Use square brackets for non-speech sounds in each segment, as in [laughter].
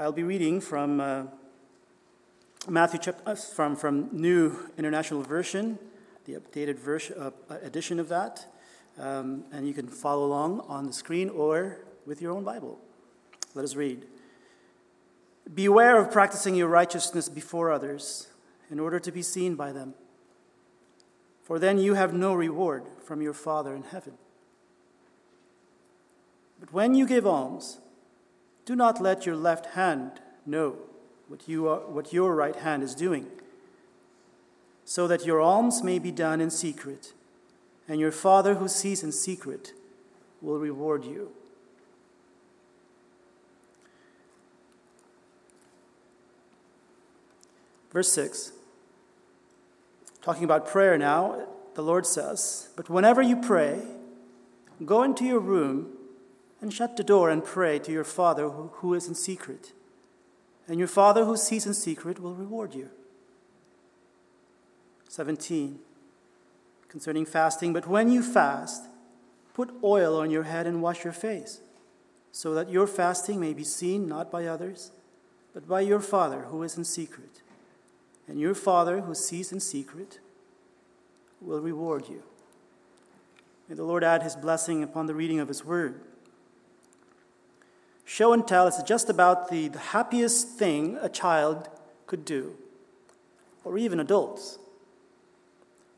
I'll be reading from uh, Matthew chapter, uh, from, from New International Version, the updated version, uh, edition of that. Um, and you can follow along on the screen or with your own Bible. Let us read. Beware of practicing your righteousness before others in order to be seen by them, for then you have no reward from your Father in heaven. But when you give alms, do not let your left hand know what, you are, what your right hand is doing, so that your alms may be done in secret, and your Father who sees in secret will reward you. Verse 6. Talking about prayer now, the Lord says, But whenever you pray, go into your room and shut the door and pray to your Father who is in secret. And your Father who sees in secret will reward you. 17. Concerning fasting, but when you fast, put oil on your head and wash your face, so that your fasting may be seen not by others, but by your Father who is in secret. And your Father who sees in secret will reward you. May the Lord add his blessing upon the reading of his word. Show and tell is just about the, the happiest thing a child could do, or even adults.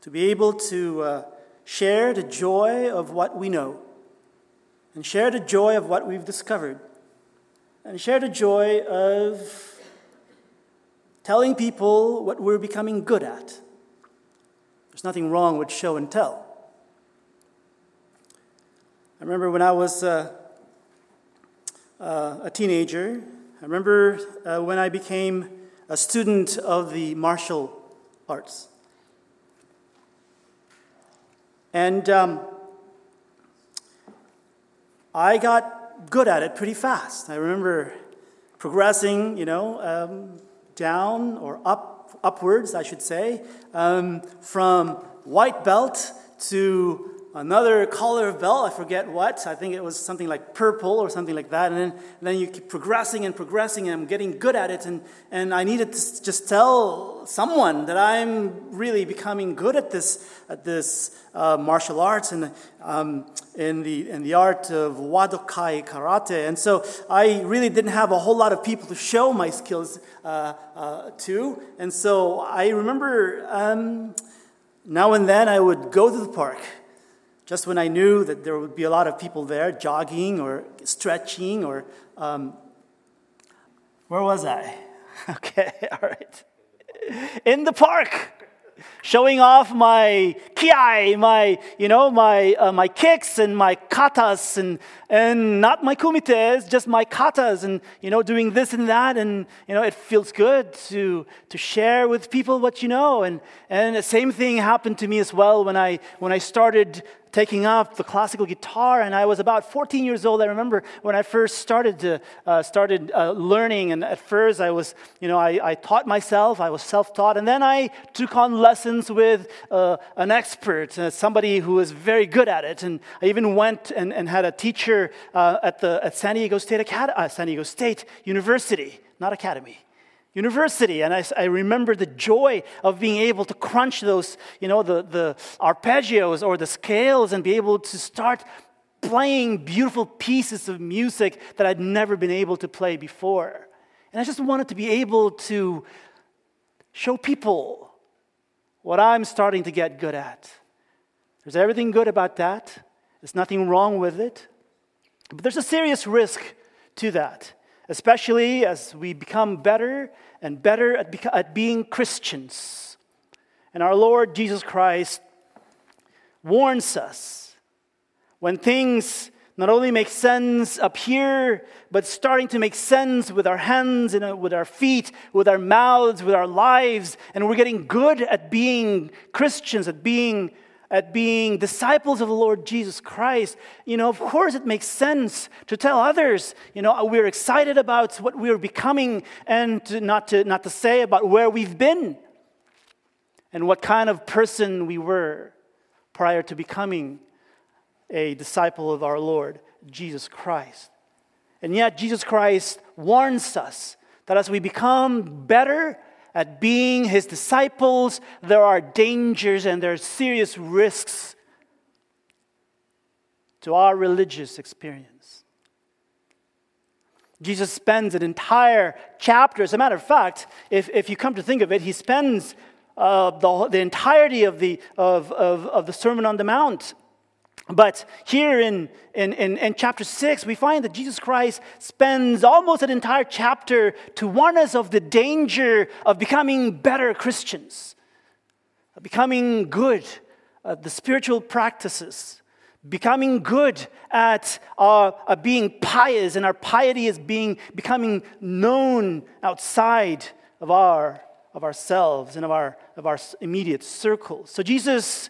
To be able to uh, share the joy of what we know, and share the joy of what we've discovered, and share the joy of telling people what we're becoming good at. There's nothing wrong with show and tell. I remember when I was. Uh, uh, a teenager. I remember uh, when I became a student of the martial arts. And um, I got good at it pretty fast. I remember progressing, you know, um, down or up, upwards, I should say, um, from white belt to another color of bell, I forget what. I think it was something like purple or something like that. And then, and then you keep progressing and progressing, and I'm getting good at it. And, and I needed to just tell someone that I'm really becoming good at this, at this uh, martial arts and um, in, the, in the art of Wadokai karate. And so I really didn't have a whole lot of people to show my skills uh, uh, to. And so I remember um, now and then I would go to the park just when I knew that there would be a lot of people there jogging or stretching or. Um, where was I? [laughs] Okay, [laughs] all right. In the park showing off my kiai, my, you know, my, uh, my kicks and my katas and, and not my kumites, just my katas and, you know, doing this and that. And, you know, it feels good to, to share with people what you know. And, and the same thing happened to me as well when I, when I started taking up the classical guitar, and I was about 14 years old. I remember when I first started to uh, started uh, learning, and at first I was, you know, I, I taught myself. I was self-taught, and then I took on lessons with uh, an expert, uh, somebody who was very good at it. And I even went and, and had a teacher uh, at the at San Diego State Academy, uh, San Diego State University, not Academy university and I, I, remember the joy of being able to crunch those you know the, the arpeggios or the scales and be able to start playing beautiful pieces of music that i'd never been able to play before and i just wanted to be able to show people what i'm starting to get good at. There's everything good about that. There's nothing wrong with it. But there's a serious risk to that especially as we become better and better at, beca- at being Christians. And our Lord Jesus Christ warns us when things not only make sense up here, but starting to make sense with our hands and uh, with our feet, with our mouths, with our lives, and we're getting good at being Christians, at being at being disciples of the Lord Jesus Christ, you know, of course it makes sense to tell others, you know, we're excited about what we're becoming and to, not, to, not to say about where we've been and what kind of person we were prior to becoming a disciple of our Lord Jesus Christ. And yet, Jesus Christ warns us that as we become better at being his disciples, there are dangers and there are serious risks to our religious experience. Jesus spends an entire chapter, as a matter of fact, if, if you come to think of it, he spends uh, the, the entirety of the, of, of, of the Sermon on the Mount but here in, in, in, in, chapter 6, we find that Jesus Christ spends almost an entire chapter to warn us of the danger of becoming better Christians, becoming good at the spiritual practices, becoming good at uh, uh, being pious, and our piety is being, becoming known outside of, our, of ourselves and of our, of our immediate circles. So Jesus,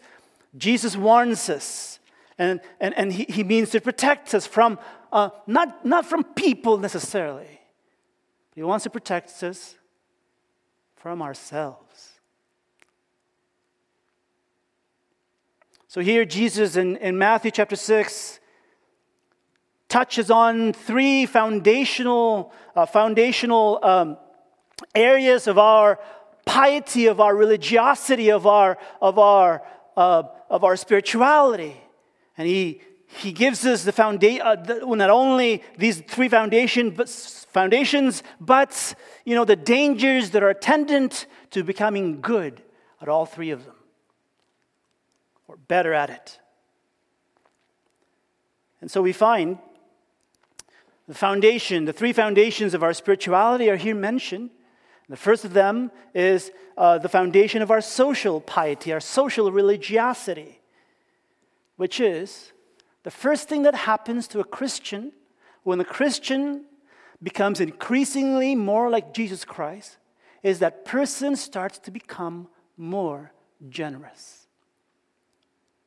Jesus warns us and, and, and he, he means to protect us from, uh, not, not from people necessarily. He wants to protect us from ourselves. So here, Jesus in, in Matthew chapter 6 touches on three foundational, uh, foundational um, areas of our piety, of our religiosity, of our, of our, uh, of our spirituality. And he, he gives us the foundation, uh, not only these three foundation, but, foundations, but you know, the dangers that are attendant to becoming good at all three of them, or better at it. And so we find the foundation, the three foundations of our spirituality are here mentioned. The first of them is uh, the foundation of our social piety, our social religiosity which is the first thing that happens to a Christian when a Christian becomes increasingly more like Jesus Christ is that person starts to become more generous.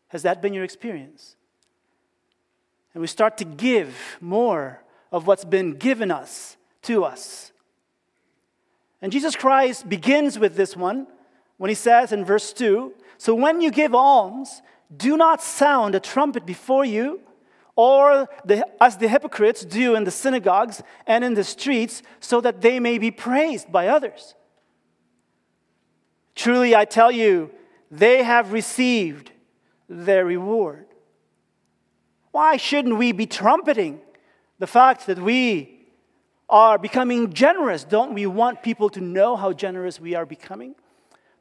Has that been your experience? And we start to give more of what's been given us to us. And Jesus Christ begins with this one when he says in verse 2 So when you give alms, do not sound a trumpet before you, or the, as the hypocrites do in the synagogues and in the streets, so that they may be praised by others. Truly, I tell you, they have received their reward. Why shouldn't we be trumpeting the fact that we are becoming generous? Don't we want people to know how generous we are becoming?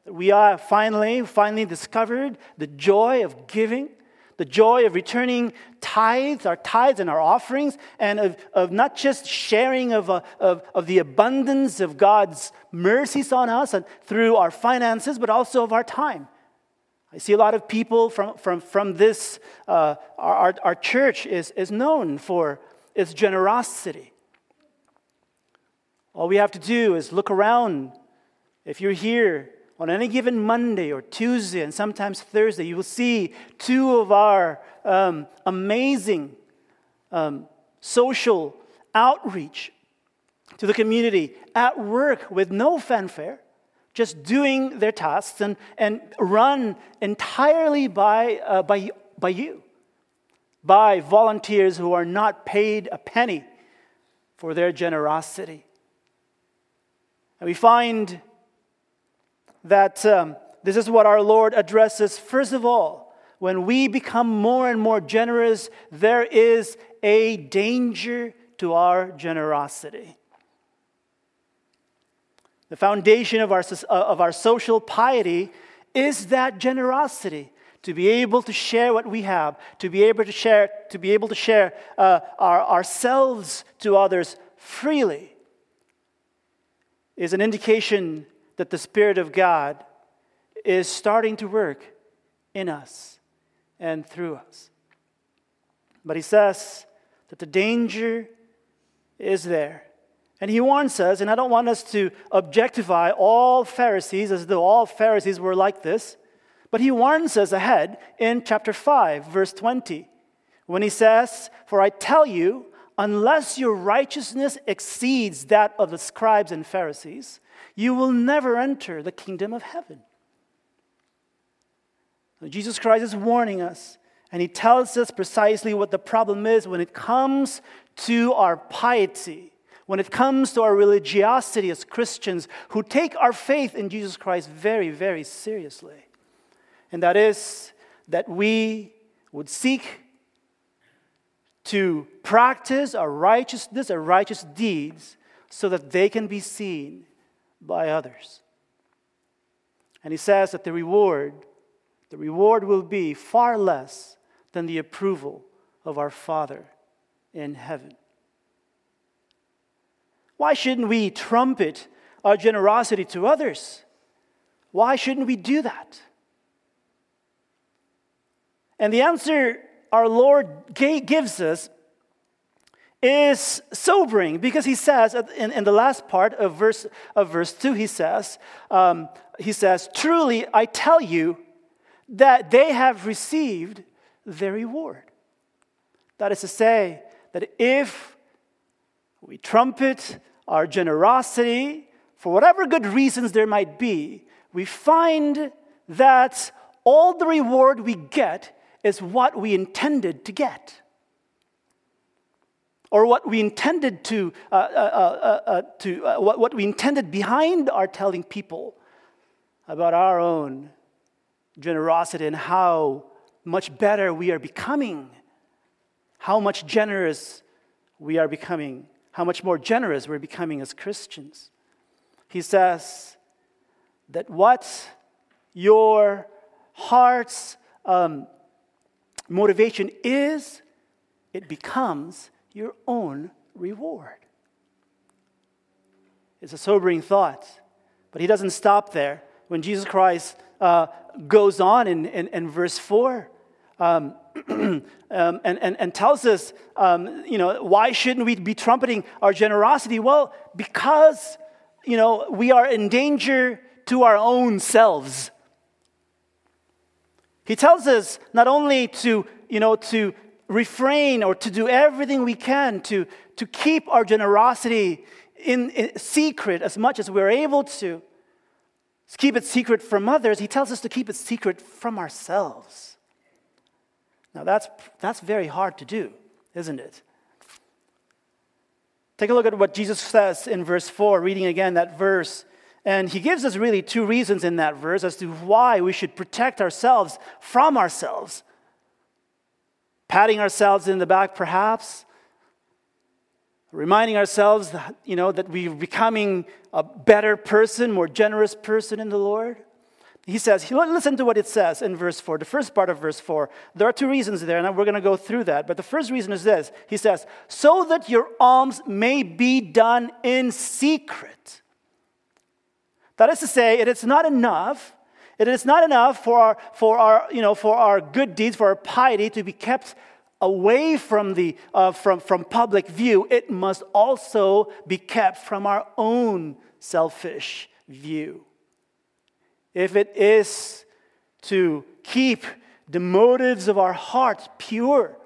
We are finally, finally discovered the joy of giving, the joy of returning tithes, our tithes and our offerings, and of, of not just sharing of, uh, of, of the abundance of God's mercies on us and through our finances, but also of our time. I see a lot of people from, from, from this, uh, our, our church is, is known for its generosity. All we have to do is look around. If you're here on any given Monday or Tuesday and sometimes Thursday, you will see two of our um, amazing um, social outreach to the community at work with no fanfare, just doing their tasks and, and run entirely by, uh, by, by you, by volunteers who are not paid a penny for their generosity. And we find that um, this is what our Lord addresses first of all. When we become more and more generous, there is a danger to our generosity. The foundation of our, uh, of our social piety is that generosity to be able to share what we have, to be able to share, to be able to share uh, our, ourselves to others freely, is an indication that the Spirit of God is starting to work in us and through us. But he says that the danger is there. And he warns us, and I don't want us to objectify all Pharisees as though all Pharisees were like this, but he warns us ahead in chapter 5, verse 20, when he says, For I tell you, unless your righteousness exceeds that of the scribes and Pharisees, you will never enter the kingdom of heaven. Jesus Christ is warning us, and he tells us precisely what the problem is when it comes to our piety, when it comes to our religiosity as Christians who take our faith in Jesus Christ very, very seriously. And that is that we would seek to practice our righteousness, our righteous deeds, so that they can be seen by others. And he says that the reward, the reward will be far less than the approval of our Father in heaven. Why shouldn't we trumpet our generosity to others? Why shouldn't we do that? And the answer our Lord gives us is sobering because he says in, in the last part of verse, of verse 2 he says um, he says truly i tell you that they have received their reward. That is to say that if we trumpet our generosity for whatever good reasons there might be we find that all the reward we get is what we intended to get or what we intended to, uh, uh, uh, uh to uh, what, what we intended behind our telling people about our own generosity and how much better we are becoming, how much generous we are becoming, how much more generous we're becoming as Christians. He says that what your heart's um, motivation is, it becomes your own reward. It's a sobering thought, but he doesn't stop there. When Jesus Christ uh, goes on in, in, in verse 4 um, [clears throat] um, and, and, and tells us, um, you know, why shouldn't we be trumpeting our generosity? Well, because, you know, we are in danger to our own selves. He tells us not only to, you know, to refrain or to do everything we can to, to keep our generosity in, in secret as much as we're able to. keep it secret from others. He tells us to keep it secret from ourselves. Now, that's, that's very hard to do, isn't it? Take a look at what Jesus says in verse 4, reading again that verse. And he gives us really two reasons in that verse as to why we should protect ourselves from ourselves. Patting ourselves in the back, perhaps. Reminding ourselves, that, you know, that we're becoming a better person, more generous person in the Lord. He says, listen to what it says in verse 4, the first part of verse 4. There are two reasons there, and we're going to go through that. But the first reason is this He says, so that your alms may be done in secret that is to say, it is not enough. It is not enough for our, for our, you know, for our good deeds, for our piety to be kept away from, the, uh, from, from public view. It must also be kept from our own selfish view. If it is to keep the motives of our heart pure,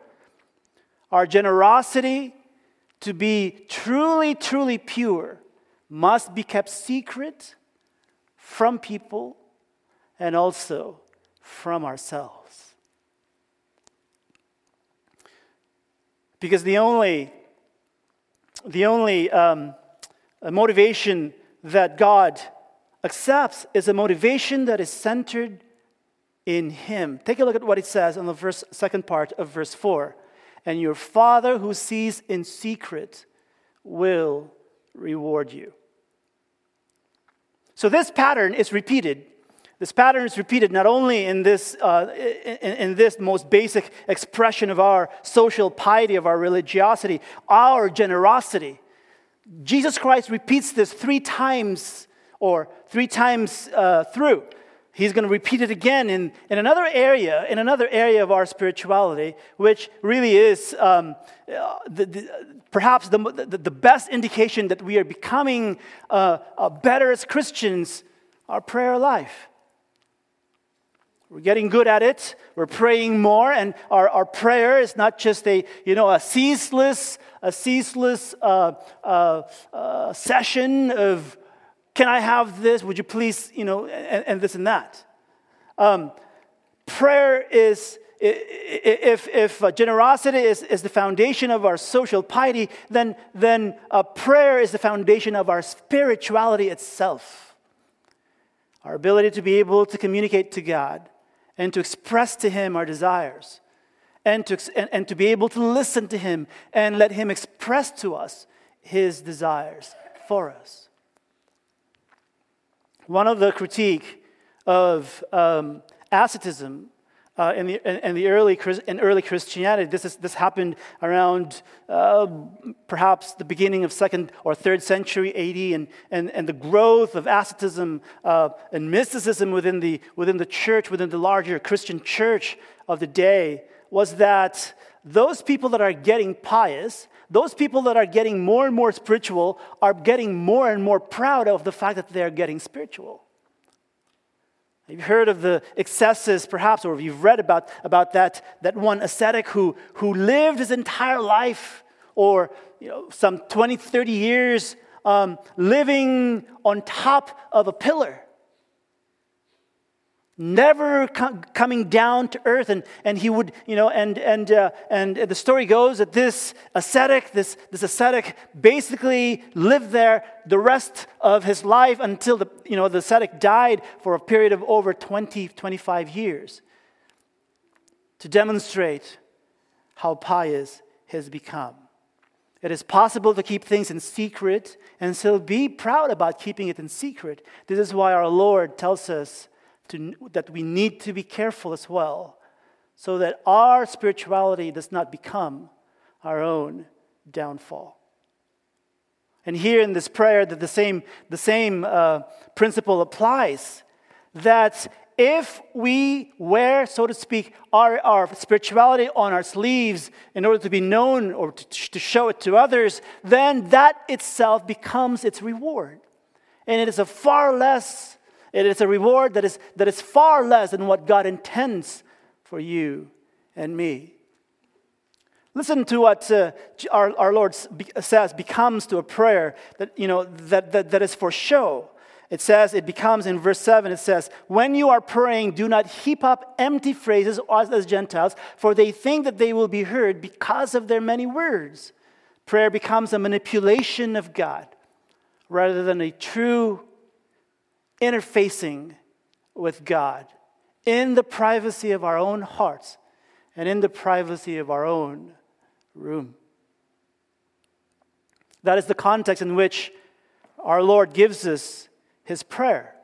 our generosity to be truly, truly pure must be kept secret from people and also from ourselves. Because the only, the only um, motivation that God accepts is a motivation that is centered in Him. Take a look at what it says in the verse, second part of verse 4. And your Father who sees in secret will reward you. So this pattern is repeated. This pattern is repeated not only in this, uh, in, in, this most basic expression of our social piety, of our religiosity, our generosity. Jesus Christ repeats this three times or three times uh, through. He's going to repeat it again in, in another area, in another area of our spirituality, which really is um, uh, the, the, perhaps the, the, best indication that we are becoming uh, uh, better as Christians, our prayer life. We're getting good at it. We're praying more, and our, our prayer is not just a you know a ceaseless a ceaseless uh, uh, uh, session of can I have this? Would you please, you know, and, and this and that. Um, prayer is, if, if uh, generosity is, is the foundation of our social piety, then, then uh, prayer is the foundation of our spirituality itself. Our ability to be able to communicate to God and to express to Him our desires and to, and, and to be able to listen to Him and let Him express to us His desires for us. One of the critique of um, asceticism uh, in, the, in, the early, in early Christianity. This, is, this happened around uh, perhaps the beginning of second or third century AD, and, and, and the growth of asceticism uh, and mysticism within the, within the church, within the larger Christian church of the day, was that those people that are getting pious, those people that are getting more and more spiritual, are getting more and more proud of the fact that they're getting spiritual. You've heard of the excesses, perhaps, or you've read about, about that, that one ascetic who, who lived his entire life, or you know, some 20, 30 years um, living on top of a pillar never com- coming down to earth and, and he would you know and and uh, and the story goes that this ascetic this this ascetic basically lived there the rest of his life until the you know the ascetic died for a period of over 20 25 years to demonstrate how pious he has become. It is possible to keep things in secret and still be proud about keeping it in secret. This is why our lord tells us to, that we need to be careful as well so that our spirituality does not become our own downfall. And here in this prayer, that the same, the same uh, principle applies that if we wear, so to speak, our, our spirituality on our sleeves in order to be known or to, to show it to others, then that itself becomes its reward. And it is a far less it is a reward that is, that is far less than what God intends for you and me. Listen to what uh, our, our Lord says becomes to a prayer that, you know, that, that, that is for show. It says, it becomes in verse 7, it says, When you are praying, do not heap up empty phrases as, as Gentiles, for they think that they will be heard because of their many words. Prayer becomes a manipulation of God rather than a true interfacing with God in the privacy of our own hearts and in the privacy of our own room. That is the context in which our Lord gives us his prayer.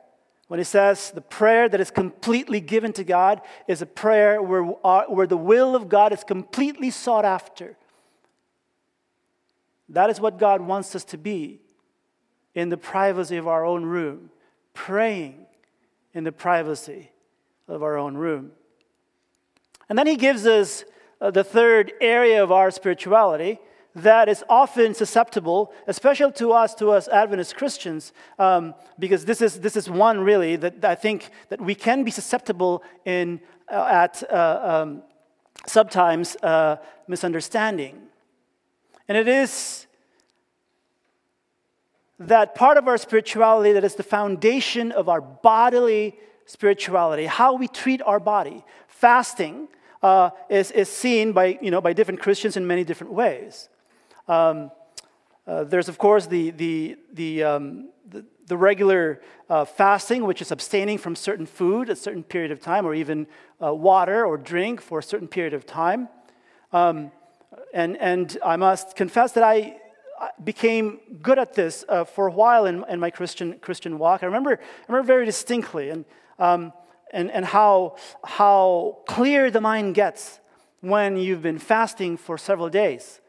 When he says the prayer that is completely given to God is a prayer where, our, where the will of God is completely sought after. That is what God wants us to be in the privacy of our own room praying in the privacy of our own room. And then he gives us uh, the third area of our spirituality that is often susceptible, especially to us, to us Adventist Christians, um, because this is, this is one really that I think that we can be susceptible in uh, at uh, um, sometimes uh, misunderstanding. And it is that part of our spirituality that is the foundation of our bodily spirituality, how we treat our body. Fasting uh, is, is seen by, you know, by different Christians in many different ways. Um, uh, there's, of course, the, the, the, um, the, the, regular uh, fasting, which is abstaining from certain food a certain period of time, or even uh, water or drink for a certain period of time. Um, and, and I must confess that I became good at this uh, for a while in, in, my Christian, Christian walk. I remember, I remember very distinctly and, um, and, and how, how clear the mind gets when you've been fasting for several days.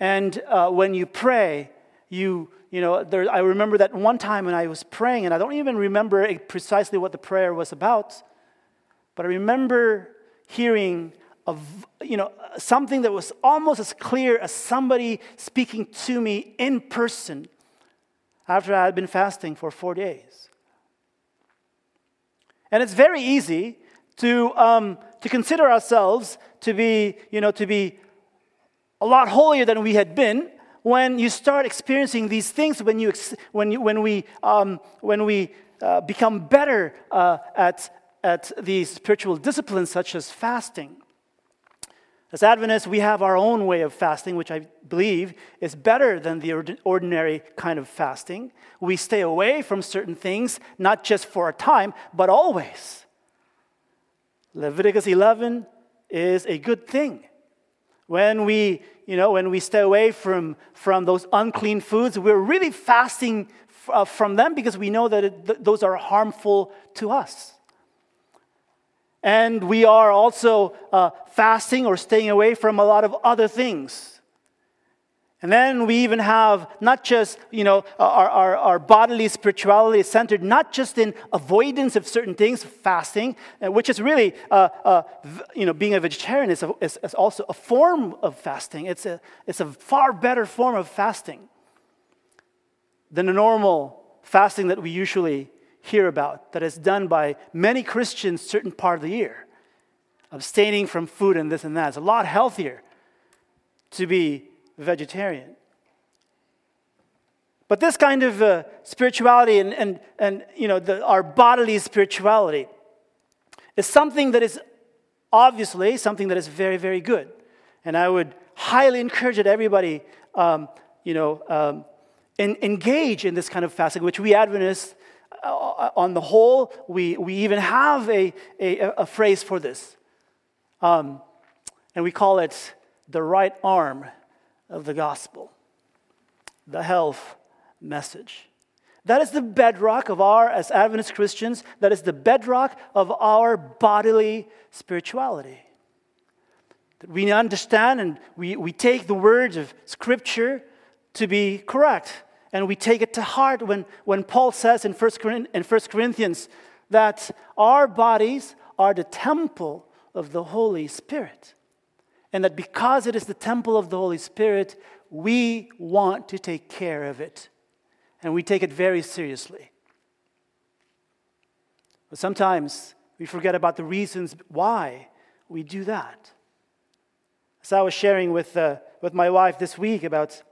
And uh, when you pray, you, you know, there, I remember that one time when I was praying, and I don't even remember precisely what the prayer was about, but I remember hearing of you know something that was almost as clear as somebody speaking to me in person after I had been fasting for four days. And it's very easy to, um, to consider ourselves to be, you know, to be a lot holier than we had been when you start experiencing these things, when, you, when, you, when we, um, when we uh, become better uh, at, at these spiritual disciplines such as fasting. As Adventists, we have our own way of fasting, which I believe is better than the ordinary kind of fasting. We stay away from certain things, not just for a time, but always. Leviticus 11 is a good thing. When we, you know, when we stay away from, from those unclean foods, we're really fasting f- uh, from them because we know that it, th- those are harmful to us. And we are also uh, fasting or staying away from a lot of other things. And then we even have not just, you know, our, our, our, bodily spirituality is centered not just in avoidance of certain things, fasting, uh, which is really, uh, uh, you know, being a vegetarian is, a, is, is, also a form of fasting. It's a, it's a far better form of fasting than the normal fasting that we usually hear about that is done by many Christians certain part of the year, abstaining from food and this and that. It's a lot healthier to be vegetarian. But this kind of uh, spirituality and, and, and you know, the, our bodily spirituality is something that is obviously something that is very, very good. And I would highly encourage that everybody, um, you know, um, in, engage in this kind of fasting, which we Adventists on the whole, we, we even have a, a, a phrase for this. Um, and we call it the right arm of the gospel, the health message. That is the bedrock of our, as Adventist Christians, that is the bedrock of our bodily spirituality. That we understand and we, we take the words of Scripture to be correct and we take it to heart when, when Paul says in 1, in 1 Corinthians that our bodies are the temple of the Holy Spirit. And that because it is the temple of the Holy Spirit, we want to take care of it. And we take it very seriously. But sometimes we forget about the reasons why we do that. As I was sharing with, uh, with my wife this week about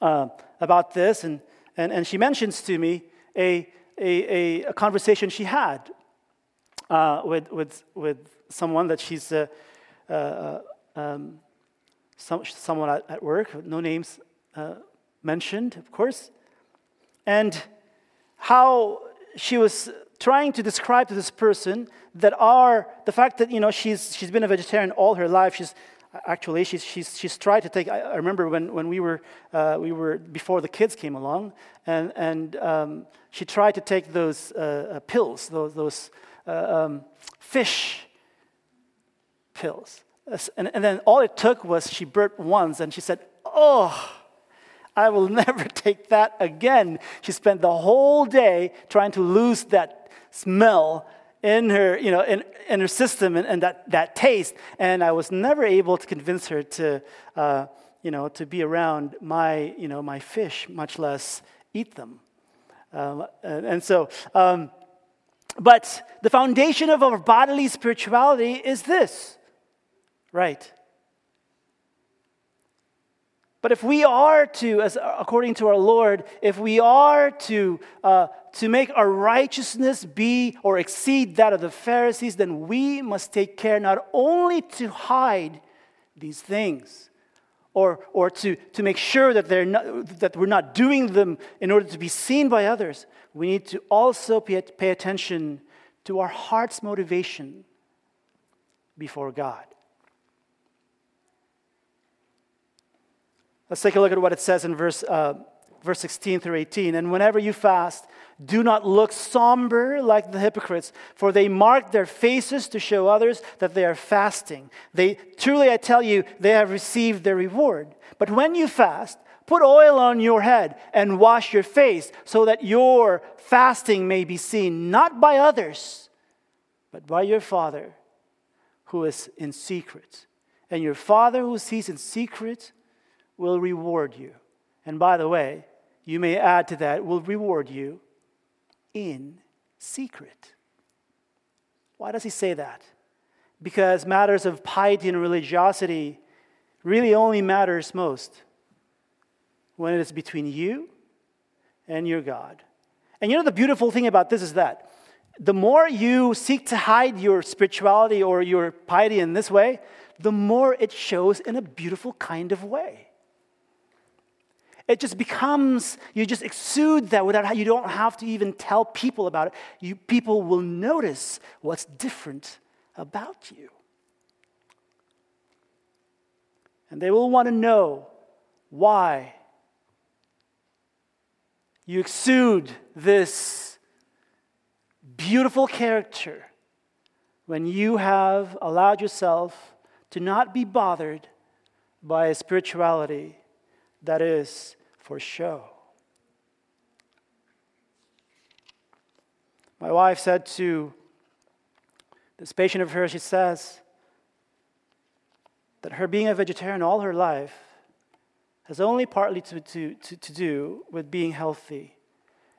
uh, about this, and, and, and she mentions to me a, a, a conversation she had uh, with, with, with someone that she's uh, uh, um, some, someone at, at, work, no names uh, mentioned, of course, and how she was trying to describe to this person that our the fact that you know she's she's been a vegetarian all her life she's actually she's, she's, she's tried to take i remember when, when we were uh, we were before the kids came along and, and um, she tried to take those uh, uh, pills those, those uh, um, fish pills. And, and then all it took was she burped once and she said oh i will [laughs] never take that again. She spent the whole day trying to lose that smell in her, you know, in, in her system and, and that, that taste. And I was never able to convince her to, uh, you know, to be around my, you know, my fish, much less eat them. Um, and, and, so, um, but the foundation of our bodily spirituality is this, right? But if we are to, as according to our Lord, if we are to uh, to make our righteousness be or exceed that of the Pharisees, then we must take care not only to hide these things or, or to, to make sure that, they're not, that we're not doing them in order to be seen by others, we need to also pay, pay attention to our heart's motivation before God. Let's take a look at what it says in verse, uh, verse 16 through 18. And whenever you fast, do not look somber like the hypocrites, for they mark their faces to show others that they are fasting. They truly I tell you, they have received their reward. But when you fast, put oil on your head and wash your face, so that your fasting may be seen not by others, but by your Father who is in secret. And your Father who sees in secret will reward you. And by the way, you may add to that, will reward you in secret. Why does he say that? Because matters of piety and religiosity really only matters most when it is between you and your God. And you know the beautiful thing about this is that the more you seek to hide your spirituality or your piety in this way, the more it shows in a beautiful kind of way. It just becomes, you just exude that without, you don't have to even tell people about it. You, people will notice what's different about you. And they will want to know why you exude this beautiful character when you have allowed yourself to not be bothered by a spirituality that is for show. My wife said to this patient of hers, she says that her being a vegetarian all her life has only partly to, to, to, to do with being healthy.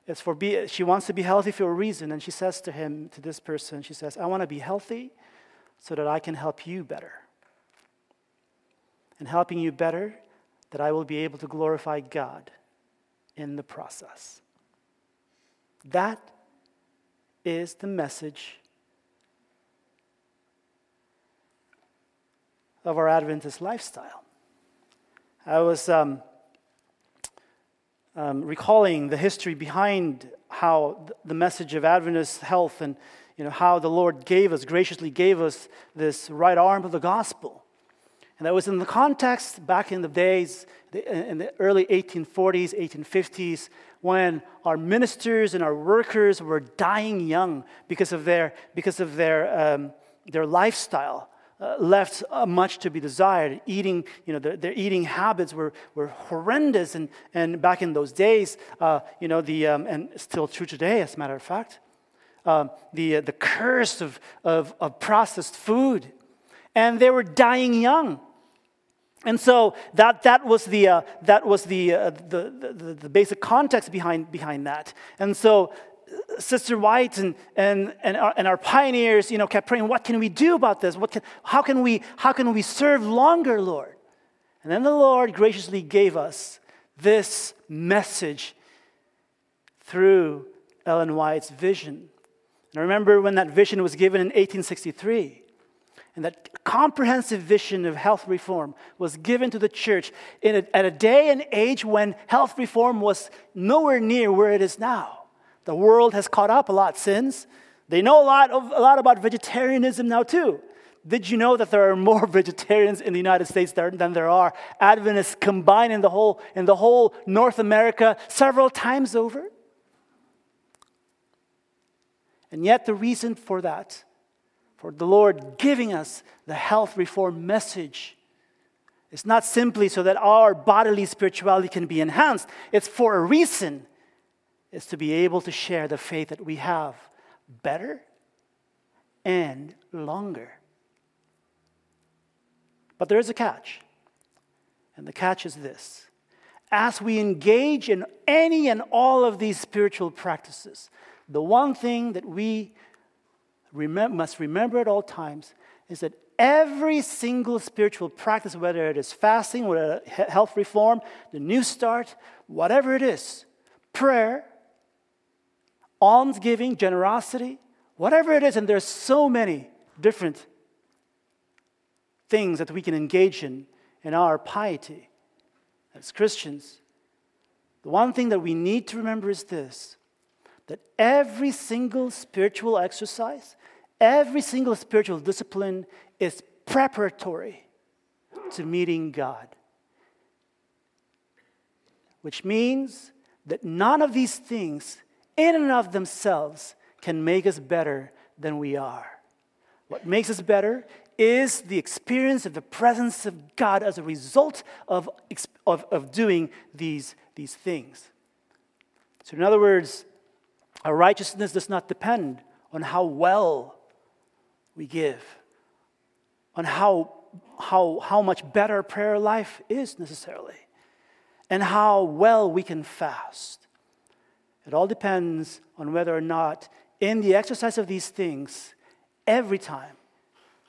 It's for be, she wants to be healthy for a reason, and she says to him, to this person, she says, I want to be healthy so that I can help you better. And helping you better, that I will be able to glorify God in the process. That is the message of our Adventist lifestyle. I was um, um, recalling the history behind how the message of Adventist health and you know, how the Lord gave us, graciously gave us this right arm of the gospel. And that was in the context back in the days, in the early 1840s, 1850s, when our ministers and our workers were dying young because of their, because of their, um, their lifestyle uh, left uh, much to be desired. Eating, you know, their, their, eating habits were, were horrendous. And, and back in those days, uh, you know, the, um, and still true today, as a matter of fact, um, the, uh, the curse of, of, of processed food. And they were dying young. And so that, that was, the, uh, that was the, uh, the, the, the, basic context behind, behind that. And so Sister White and, and, and, our, and our pioneers, you know, kept praying, what can we do about this? What can, how, can we, how can we serve longer, Lord? And then the Lord graciously gave us this message through Ellen White's vision. And I remember when that vision was given in 1863, and that comprehensive vision of health reform was given to the church a, at a day and age when health reform was nowhere near where it is now. The world has caught up a lot since. They know a lot, of, a lot about vegetarianism now, too. Did you know that there are more [laughs] vegetarians in the United States than there are Adventists combined in the whole, in the whole North America several times over? And yet, the reason for that, for the Lord giving us the health reform message, It's not simply so that our bodily spirituality can be enhanced, it's for a reason It's to be able to share the faith that we have better and longer. But there is a catch. And the catch is this as we engage in any and all of these spiritual practices, the one thing that we must remember at all times is that every single spiritual practice, whether it is fasting, whether health reform, the new start, whatever it is, prayer, almsgiving, generosity, whatever it is, and there's so many different things that we can engage in in our piety as Christians. The one thing that we need to remember is this that every single spiritual exercise, every single spiritual discipline is preparatory to meeting God. Which means that none of these things in and of themselves can make us better than we are. What makes us better is the experience of the presence of God as a result of, of, of doing these, these things. So, in other words, our righteousness does not depend on how well we give, on how, how, how much better prayer life is necessarily, and how well we can fast. It all depends on whether or not, in the exercise of these things, every time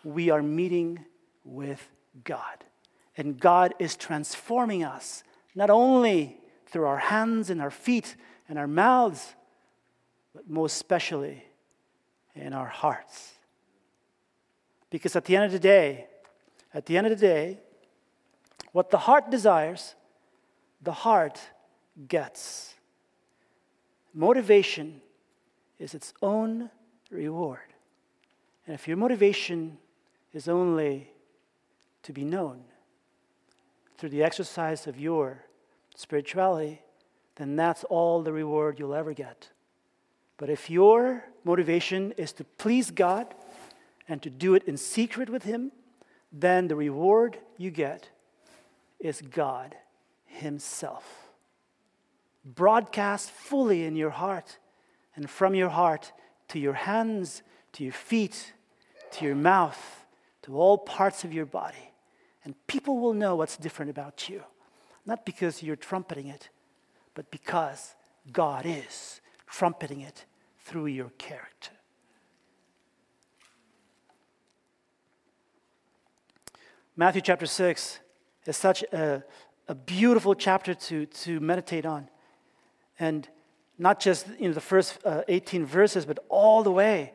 we are meeting with God. And God is transforming us, not only through our hands and our feet and our mouths, but most especially in our hearts. Because at the end of the day, At the end of the day, what the heart desires, the heart gets. Motivation is its own reward. And if your motivation is only to be known through the exercise of your spirituality, then that's all the reward you'll ever get. But if your motivation is to please God and to do it in secret with Him, then the reward you get is God Himself. Broadcast fully in your heart and from your heart to your hands, to your feet, to your mouth, to all parts of your body. And people will know what's different about you. Not because you're trumpeting it, but because God is trumpeting it through your character. Matthew chapter 6 is such a, a beautiful chapter to, to meditate on. And not just you know, the first uh, 18 verses, but all the way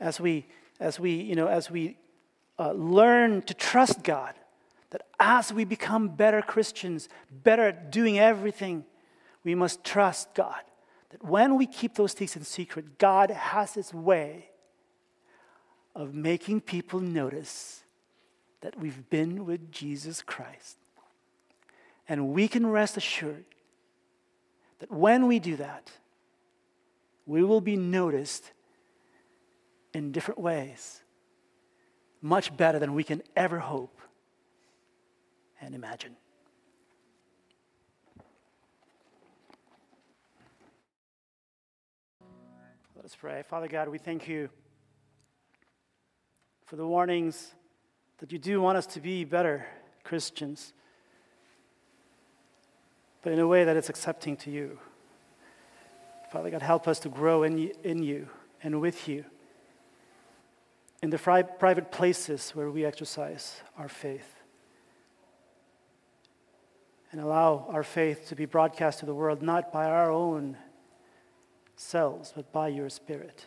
as we, as we, you know, as we uh, learn to trust God. That as we become better Christians, better at doing everything, we must trust God. That when we keep those things in secret, God has His way of making people notice that we've been with Jesus Christ. And we can rest assured that when we do that, we will be noticed in different ways, much better than we can ever hope and imagine. Let us pray. Father God, we thank you for the warnings that you do want us to be better Christians, but in a way that is accepting to you. Father God, help us to grow in, in you and with you in the fri- private places where we exercise our faith. And allow our faith to be broadcast to the world not by our own selves, but by your Spirit.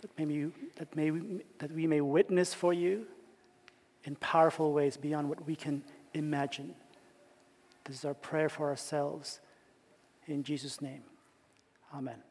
That, you, that, may we, that we may witness for you in powerful ways beyond what we can imagine. This is our prayer for ourselves. In Jesus' name, amen.